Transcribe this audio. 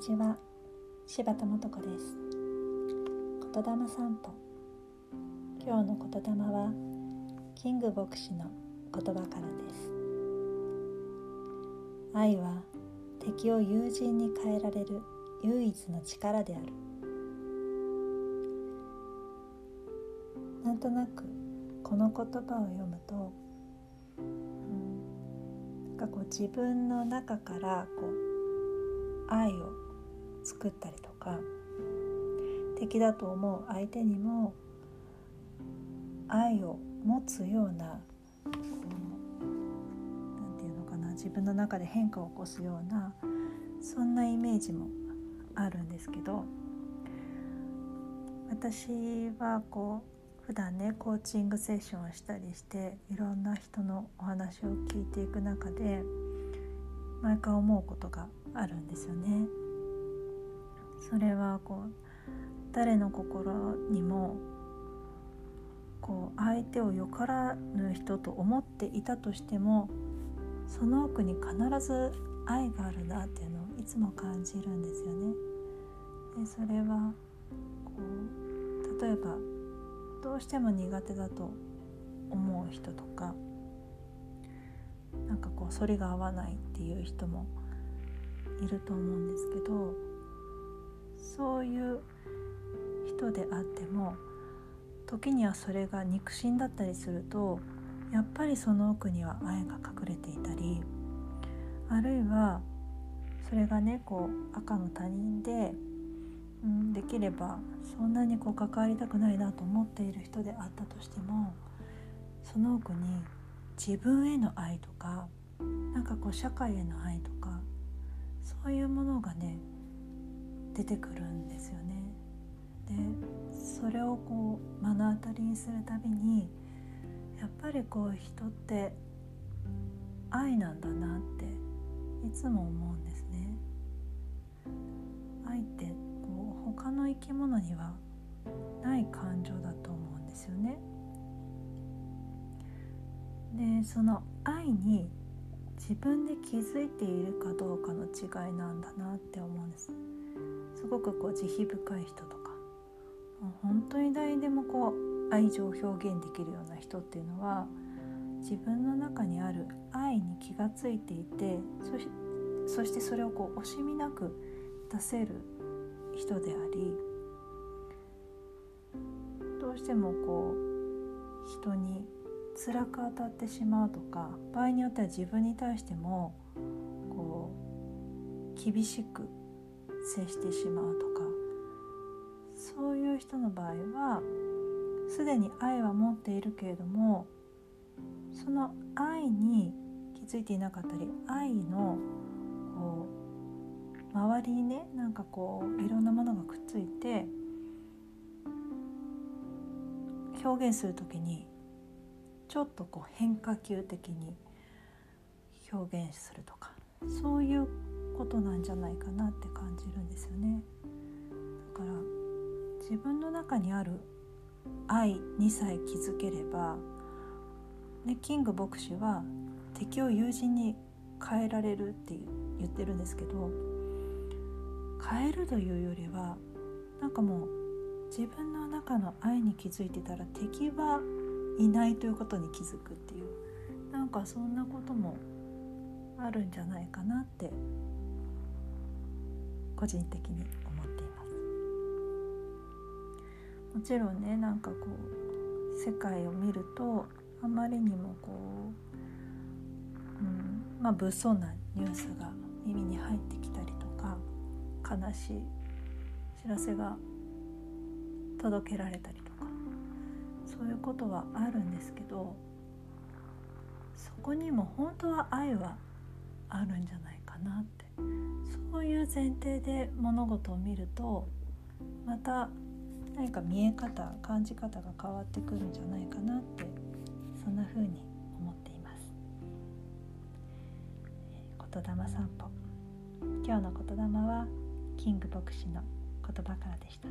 ちは。柴田素子です。言霊散歩今日の言霊はキング牧師の言葉からです。愛は敵を友人に変えられる唯一の力である。なんとなくこの言葉を読むと、うん、なんかこう自分の中からこう愛を作ったりとか敵だと思う相手にも愛を持つようなこう何て言うのかな自分の中で変化を起こすようなそんなイメージもあるんですけど私はこう普段ねコーチングセッションをしたりしていろんな人のお話を聞いていく中で毎回思うことがあるんですよね。それはこう誰の心にもこう相手をよからぬ人と思っていたとしてもその奥に必ず愛があるなっていうのをいつも感じるんですよね。でそれはこう例えばどうしても苦手だと思う人とかなんかこう反りが合わないっていう人もいると思うんですけどそういう人であっても時にはそれが肉親だったりするとやっぱりその奥には愛が隠れていたりあるいはそれがねこう赤の他人で、うん、できればそんなにこう関わりたくないなと思っている人であったとしてもその奥に自分への愛とかなんかこう社会への愛とかそういうものがね出てくるんですよね。でそれをこう目の当たりにするたびにやっぱりこう人って愛なんだなっていつも思うんですね。愛ってこう他の生き物にはない感情だと思うんですよね。でその愛に自分で気づいているかどうかの違いなんだなって思うんですすごくこう慈悲深い人とかもう本当に誰でもこう愛情を表現できるような人っていうのは自分の中にある愛に気がついていてそしてそれをこう惜しみなく出せる人でありどうしてもこう人に辛く当たってしまうとか場合によっては自分に対してもこう厳しく接してしまうとかそういう人の場合はすでに愛は持っているけれどもその愛に気づいていなかったり愛のこう周りにねなんかこういろんなものがくっついて表現する時にちょっとこう変化球的に表現するとかそういうことなんじゃないかなって感じるんですよね。だから自分の中にある愛にさえ気づければ、ね、キング牧師は敵を友人に変えられるって言ってるんですけど変えるというよりはなんかもう自分の中の愛に気づいてたら敵はいないということに気づくっていうなんかそんなこともあるんじゃないかなって個人的に思っています。もちろんねなんかこう世界を見るとあまりにもこう、うんまあ、物騒なニュースが耳に入ってきたりとか悲しい知らせが届けられたりとかそういうことはあるんですけどそこにも本当は愛はあるんじゃないかなっていう前提で物事を見るとまた何か見え方感じ方が変わってくるんじゃないかなってそんな風に思っています言霊散歩今日の言霊はキング牧師の言葉からでした。